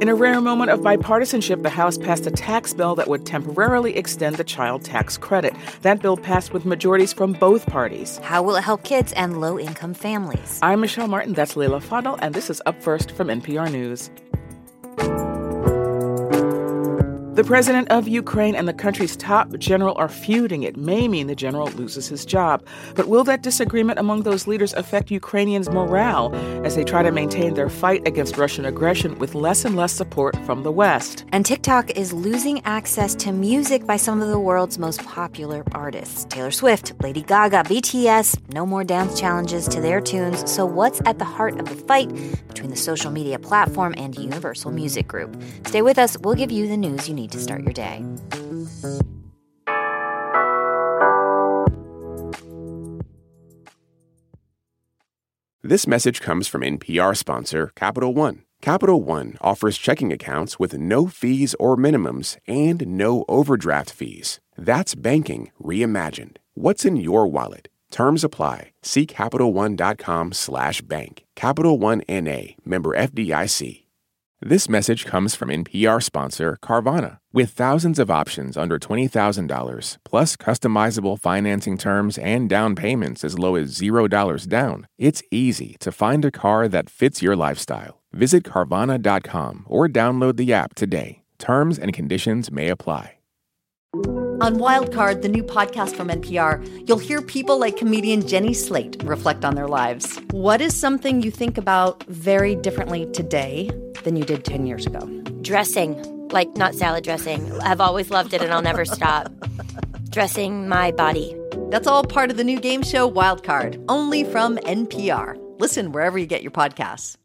In a rare moment of bipartisanship, the House passed a tax bill that would temporarily extend the child tax credit. That bill passed with majorities from both parties. How will it help kids and low income families? I'm Michelle Martin, that's Leila Fadel, and this is Up First from NPR News. The president of Ukraine and the country's top general are feuding. It may mean the general loses his job. But will that disagreement among those leaders affect Ukrainians' morale as they try to maintain their fight against Russian aggression with less and less support from the West? And TikTok is losing access to music by some of the world's most popular artists Taylor Swift, Lady Gaga, BTS. No more dance challenges to their tunes. So, what's at the heart of the fight between the social media platform and Universal Music Group? Stay with us. We'll give you the news you need to start your day. This message comes from NPR sponsor Capital One. Capital One offers checking accounts with no fees or minimums and no overdraft fees. That's banking reimagined. What's in your wallet? Terms apply. See CapitalOne.com slash bank. Capital One N.A. Member FDIC. This message comes from NPR sponsor Carvana. With thousands of options under $20,000, plus customizable financing terms and down payments as low as $0 down, it's easy to find a car that fits your lifestyle. Visit Carvana.com or download the app today. Terms and conditions may apply. On Wildcard, the new podcast from NPR, you'll hear people like comedian Jenny Slate reflect on their lives. What is something you think about very differently today than you did 10 years ago? Dressing, like not salad dressing. I've always loved it and I'll never stop. Dressing my body. That's all part of the new game show Wildcard, only from NPR. Listen wherever you get your podcasts.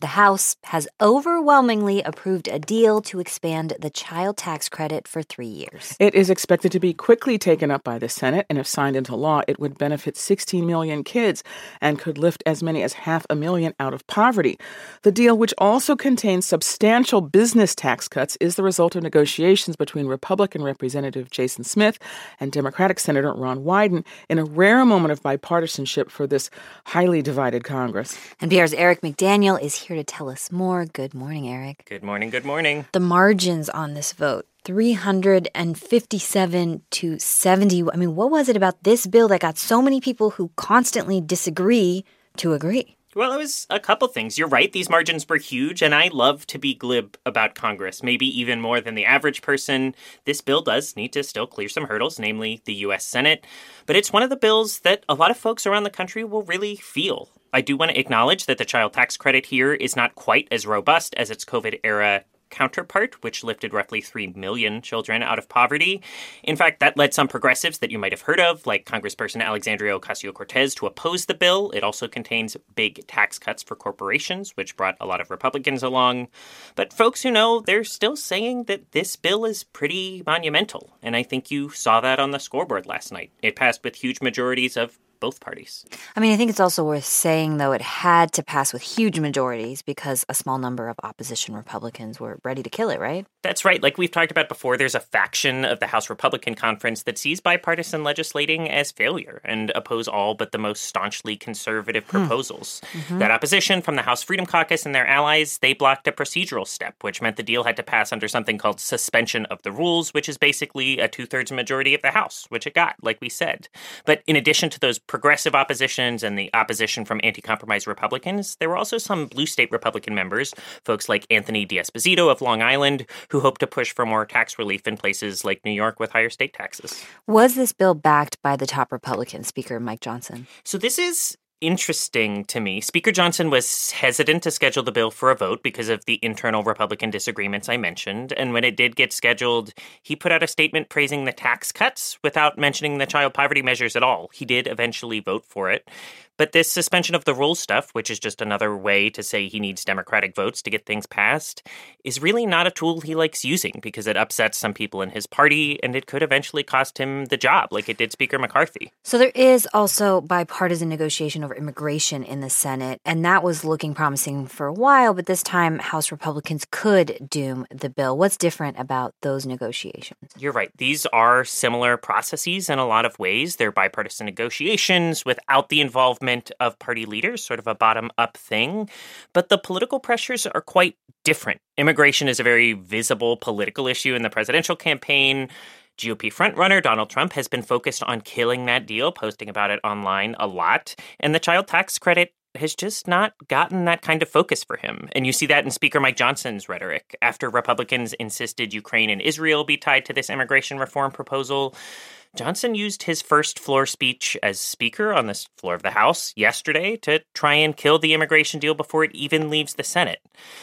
The House has overwhelmingly approved a deal to expand the child tax credit for three years. It is expected to be quickly taken up by the Senate, and if signed into law, it would benefit 16 million kids and could lift as many as half a million out of poverty. The deal, which also contains substantial business tax cuts, is the result of negotiations between Republican Representative Jason Smith and Democratic Senator Ron Wyden in a rare moment of bipartisanship for this highly divided Congress. NPR's Eric McDaniel is here to tell us more. Good morning, Eric. Good morning. Good morning. The margins on this vote 357 to 70. I mean, what was it about this bill that got so many people who constantly disagree to agree? Well, it was a couple things. You're right, these margins were huge, and I love to be glib about Congress, maybe even more than the average person. This bill does need to still clear some hurdles, namely the U.S. Senate, but it's one of the bills that a lot of folks around the country will really feel. I do want to acknowledge that the child tax credit here is not quite as robust as its COVID era counterpart, which lifted roughly 3 million children out of poverty. In fact, that led some progressives that you might have heard of, like Congressperson Alexandria Ocasio Cortez, to oppose the bill. It also contains big tax cuts for corporations, which brought a lot of Republicans along. But folks who know, they're still saying that this bill is pretty monumental. And I think you saw that on the scoreboard last night. It passed with huge majorities of both parties. I mean, I think it's also worth saying, though, it had to pass with huge majorities because a small number of opposition Republicans were ready to kill it, right? That's right. Like we've talked about before, there's a faction of the House Republican Conference that sees bipartisan legislating as failure and oppose all but the most staunchly conservative proposals. Mm-hmm. That opposition from the House Freedom Caucus and their allies, they blocked a procedural step, which meant the deal had to pass under something called suspension of the rules, which is basically a two thirds majority of the House, which it got, like we said. But in addition to those progressive oppositions and the opposition from anti compromise Republicans, there were also some blue state Republican members, folks like Anthony D'Esposito of Long Island, who hoped to push for more tax relief in places like New York with higher state taxes. Was this bill backed by the top Republican, Speaker Mike Johnson? So this is interesting to me. Speaker Johnson was hesitant to schedule the bill for a vote because of the internal Republican disagreements I mentioned. And when it did get scheduled, he put out a statement praising the tax cuts without mentioning the child poverty measures at all. He did eventually vote for it. But this suspension of the rules stuff, which is just another way to say he needs Democratic votes to get things passed, is really not a tool he likes using because it upsets some people in his party and it could eventually cost him the job, like it did Speaker McCarthy. So there is also bipartisan negotiation immigration in the Senate, and that was looking promising for a while, but this time House Republicans could doom the bill. What's different about those negotiations? You're right. These are similar processes in a lot of ways. They're bipartisan negotiations without the involvement of party leaders, sort of a bottom up thing. But the political pressures are quite different. Immigration is a very visible political issue in the presidential campaign. GOP frontrunner Donald Trump has been focused on killing that deal, posting about it online a lot. And the child tax credit has just not gotten that kind of focus for him. And you see that in Speaker Mike Johnson's rhetoric. After Republicans insisted Ukraine and Israel be tied to this immigration reform proposal, Johnson used his first floor speech as Speaker on the floor of the House yesterday to try and kill the immigration deal before it even leaves the Senate.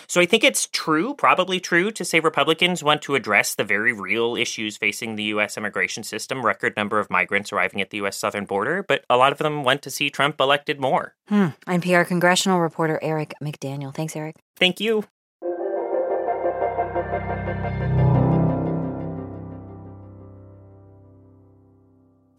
So I think it's true, probably true, to say Republicans want to address the very real issues facing the U.S. immigration system record number of migrants arriving at the U.S. southern border, but a lot of them want to see Trump elected more. Hmm. NPR congressional reporter Eric McDaniel. Thanks, Eric. Thank you.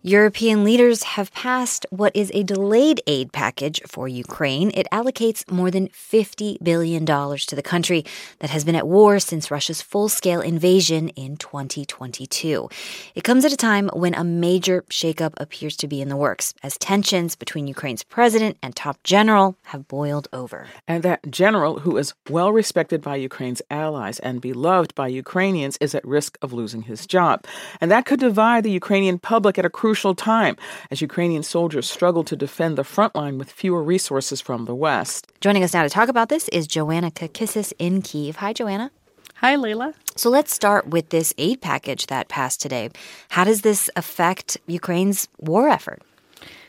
European leaders have passed what is a delayed aid package for Ukraine. It allocates more than $50 billion to the country that has been at war since Russia's full scale invasion in 2022. It comes at a time when a major shakeup appears to be in the works, as tensions between Ukraine's president and top general have boiled over. And that general, who is well respected by Ukraine's allies and beloved by Ukrainians, is at risk of losing his job. And that could divide the Ukrainian public at a crucial crucial time as Ukrainian soldiers struggle to defend the front line with fewer resources from the West. Joining us now to talk about this is Joanna Kakissis in Kiev. Hi, Joanna. Hi, Leila. So let's start with this aid package that passed today. How does this affect Ukraine's war effort?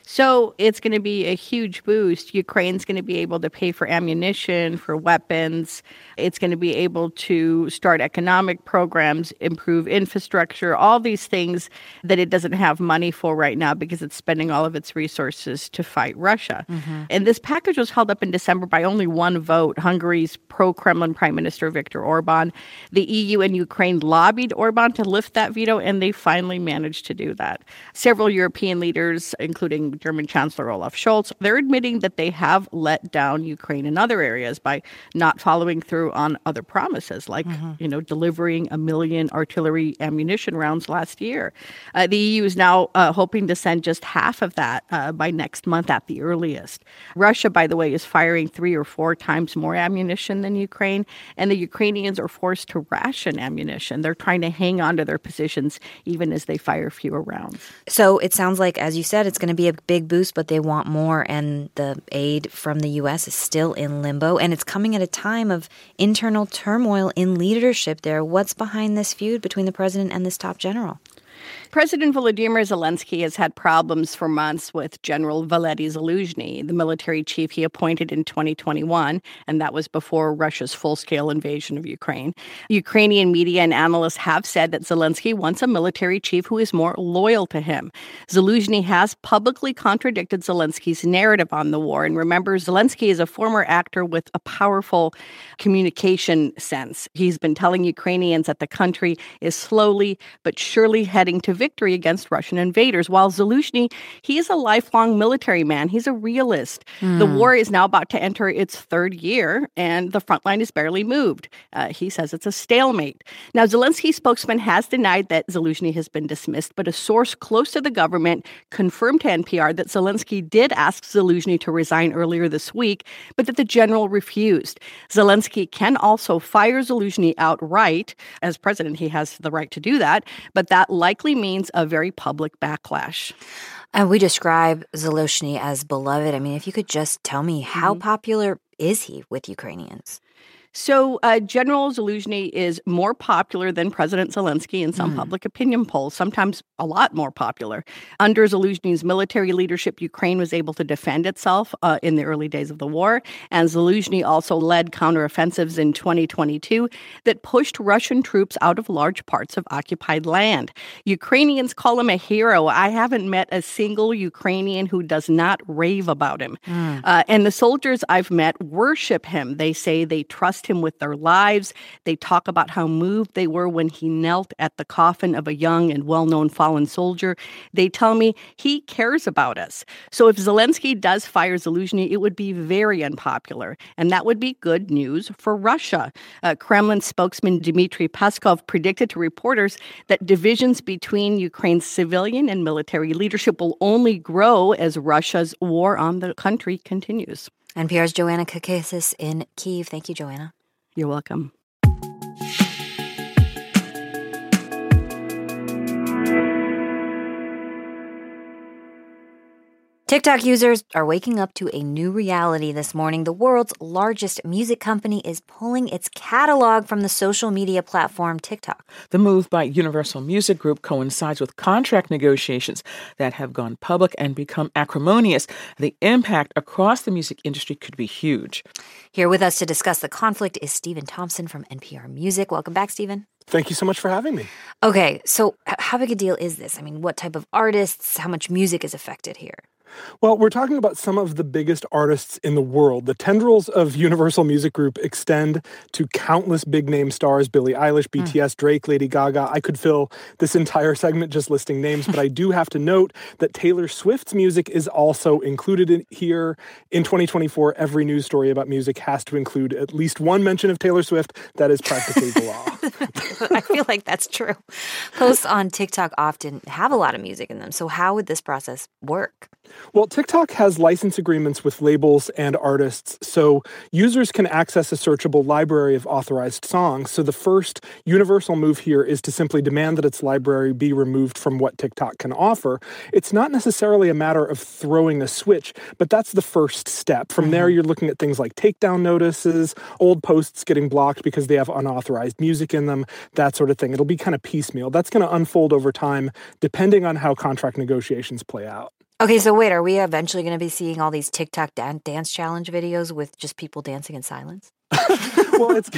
So it's going to be a huge boost. Ukraine's going to be able to pay for ammunition, for weapons. It's going to be able to start economic programs, improve infrastructure, all these things that it doesn't have money for right now because it's spending all of its resources to fight Russia. Mm-hmm. And this package was held up in December by only one vote Hungary's pro Kremlin Prime Minister Viktor Orban. The EU and Ukraine lobbied Orban to lift that veto, and they finally managed to do that. Several European leaders, including German Chancellor Olaf Scholz, they're admitting that they have let down Ukraine in other areas by not following through on other promises, like mm-hmm. you know delivering a million artillery ammunition rounds last year. Uh, the EU is now uh, hoping to send just half of that uh, by next month at the earliest. Russia, by the way, is firing three or four times more ammunition than Ukraine, and the Ukrainians are forced to ration ammunition. They're trying to hang on to their positions even as they fire fewer rounds. So it sounds like, as you said, it's going to be a big boost, but they want more. And the aid from the U.S. is still in limbo. And it's coming at a time of internal turmoil in leadership there. What's behind this feud between the president and this top general? President Volodymyr Zelensky has had problems for months with General Valery Zaluzhny, the military chief he appointed in 2021, and that was before Russia's full scale invasion of Ukraine. Ukrainian media and analysts have said that Zelensky wants a military chief who is more loyal to him. Zaluzhny has publicly contradicted Zelensky's narrative on the war. And remember, Zelensky is a former actor with a powerful communication sense. He's been telling Ukrainians that the country is slowly but surely heading to victory against Russian invaders. While Zaluzhny, he is a lifelong military man. He's a realist. Mm. The hmm. war is now about to enter its third year, and the front line is barely moved. Uh, he says it's a stalemate. Now, Zelensky's spokesman has denied that Zaluzhny has been dismissed, but a source close to the government confirmed to NPR that Zelensky did ask Zaluzhny to resign earlier this week, but that the general refused. Zelensky can also fire Zaluzhny outright. As president, he has the right to do that, but that likely means a very public backlash. And we describe Zelensky as beloved. I mean, if you could just tell me how mm-hmm. popular is he with Ukrainians? So, uh, General Zaluzhny is more popular than President Zelensky in some mm. public opinion polls, sometimes a lot more popular. Under Zaluzhny's military leadership, Ukraine was able to defend itself uh, in the early days of the war. And Zaluzhny also led counteroffensives in 2022 that pushed Russian troops out of large parts of occupied land. Ukrainians call him a hero. I haven't met a single Ukrainian who does not rave about him. Mm. Uh, and the soldiers I've met worship him. They say they trust him with their lives. They talk about how moved they were when he knelt at the coffin of a young and well known fallen soldier. They tell me he cares about us. So if Zelensky does fire Zaluzhny, it would be very unpopular. And that would be good news for Russia. Uh, Kremlin spokesman Dmitry Peskov predicted to reporters that divisions between Ukraine's civilian and military leadership will only grow as Russia's war on the country continues. NPR's Joanna Kakissis in Kiev. Thank you, Joanna. You're welcome. TikTok users are waking up to a new reality this morning. The world's largest music company is pulling its catalog from the social media platform TikTok. The move by Universal Music Group coincides with contract negotiations that have gone public and become acrimonious. The impact across the music industry could be huge. Here with us to discuss the conflict is Stephen Thompson from NPR Music. Welcome back, Stephen. Thank you so much for having me. Okay, so how big a deal is this? I mean, what type of artists, how much music is affected here? Well, we're talking about some of the biggest artists in the world. The tendrils of Universal Music Group extend to countless big name stars Billie Eilish, BTS, mm. Drake, Lady Gaga. I could fill this entire segment just listing names, but I do have to note that Taylor Swift's music is also included in here. In 2024, every news story about music has to include at least one mention of Taylor Swift. That is practically the law. I feel like that's true. Posts on TikTok often have a lot of music in them. So, how would this process work? Well, TikTok has license agreements with labels and artists, so users can access a searchable library of authorized songs. So the first universal move here is to simply demand that its library be removed from what TikTok can offer. It's not necessarily a matter of throwing a switch, but that's the first step. From mm-hmm. there, you're looking at things like takedown notices, old posts getting blocked because they have unauthorized music in them, that sort of thing. It'll be kind of piecemeal. That's going to unfold over time, depending on how contract negotiations play out. Okay, so wait, are we eventually going to be seeing all these TikTok dan- dance challenge videos with just people dancing in silence? well, it's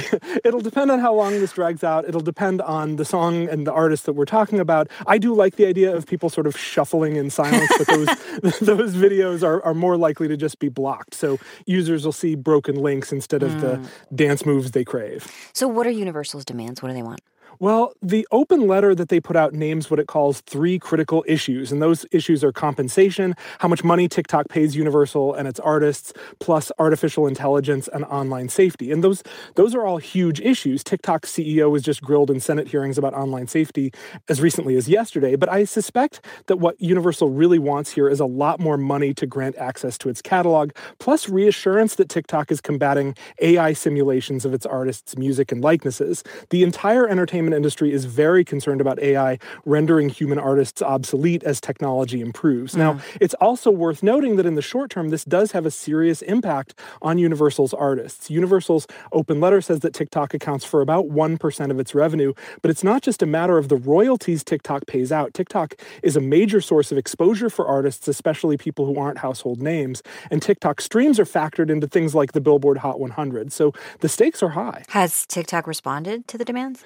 it'll depend on how long this drags out. It'll depend on the song and the artist that we're talking about. I do like the idea of people sort of shuffling in silence, but those those videos are, are more likely to just be blocked. So users will see broken links instead of mm. the dance moves they crave. So, what are Universal's demands? What do they want? Well, the open letter that they put out names what it calls three critical issues. And those issues are compensation, how much money TikTok pays Universal and its artists, plus artificial intelligence and online safety. And those, those are all huge issues. TikTok's CEO was just grilled in Senate hearings about online safety as recently as yesterday. But I suspect that what Universal really wants here is a lot more money to grant access to its catalog, plus reassurance that TikTok is combating AI simulations of its artists' music and likenesses. The entire entertainment entertainment industry is very concerned about AI rendering human artists obsolete as technology improves. Mm. Now, it's also worth noting that in the short term, this does have a serious impact on Universal's artists. Universal's open letter says that TikTok accounts for about 1% of its revenue, but it's not just a matter of the royalties TikTok pays out. TikTok is a major source of exposure for artists, especially people who aren't household names. And TikTok streams are factored into things like the Billboard Hot 100. So the stakes are high. Has TikTok responded to the demands?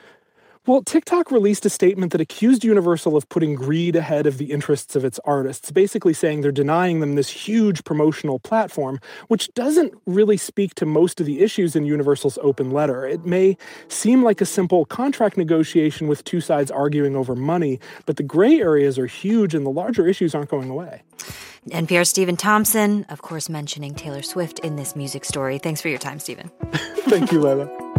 Well, TikTok released a statement that accused Universal of putting greed ahead of the interests of its artists, basically saying they're denying them this huge promotional platform, which doesn't really speak to most of the issues in Universal's open letter. It may seem like a simple contract negotiation with two sides arguing over money, but the gray areas are huge and the larger issues aren't going away. NPR Stephen Thompson, of course, mentioning Taylor Swift in this music story. Thanks for your time, Stephen. Thank you, Leila.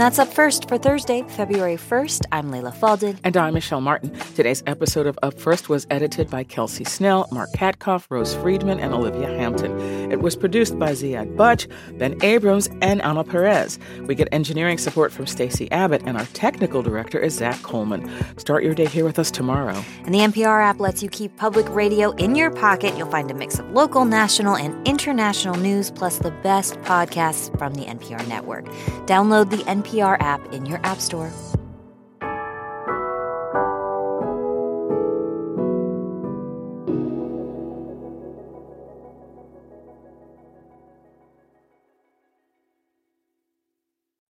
And that's up first for Thursday, February 1st. I'm Leila Fadel. And I'm Michelle Martin. Today's episode of Up First was edited by Kelsey Snell, Mark Katkov, Rose Friedman, and Olivia Hampton. It was produced by Ziad Buchh, Ben Abrams, and Ana Perez. We get engineering support from Stacey Abbott, and our technical director is Zac Coleman. Start your day here with us tomorrow. And the NPR app lets you keep public radio in your pocket. You'll find a mix of local, national, and international news, plus the best podcasts from the NPR network. Download the NPR NPR app in your App Store.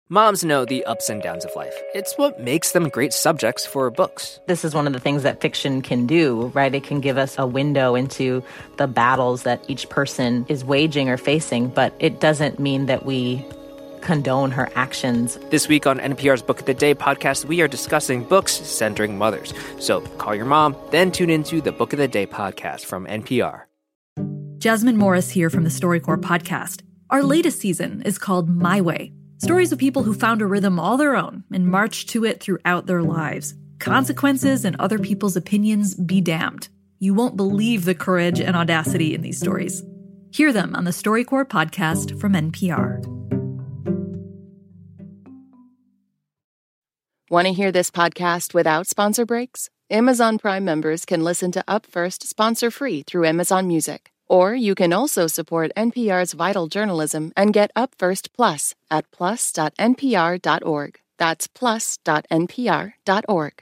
Moms know the ups and downs of life. It's what makes them great subjects for books. This is one of the things that fiction can do, right? It can give us a window into the battles that each person is waging or facing, but it doesn't mean that we condone her actions. This week on NPR's Book of the Day podcast, we are discussing books centering mothers. So call your mom, then tune into the Book of the Day podcast from NPR. Jasmine Morris here from the StoryCorps podcast. Our latest season is called My Way Stories of people who found a rhythm all their own and marched to it throughout their lives. Consequences and other people's opinions be damned. You won't believe the courage and audacity in these stories. Hear them on the StoryCorps podcast from NPR. Want to hear this podcast without sponsor breaks? Amazon Prime members can listen to Up First sponsor free through Amazon Music. Or you can also support NPR's vital journalism and get Up First Plus at plus.npr.org. That's plus.npr.org.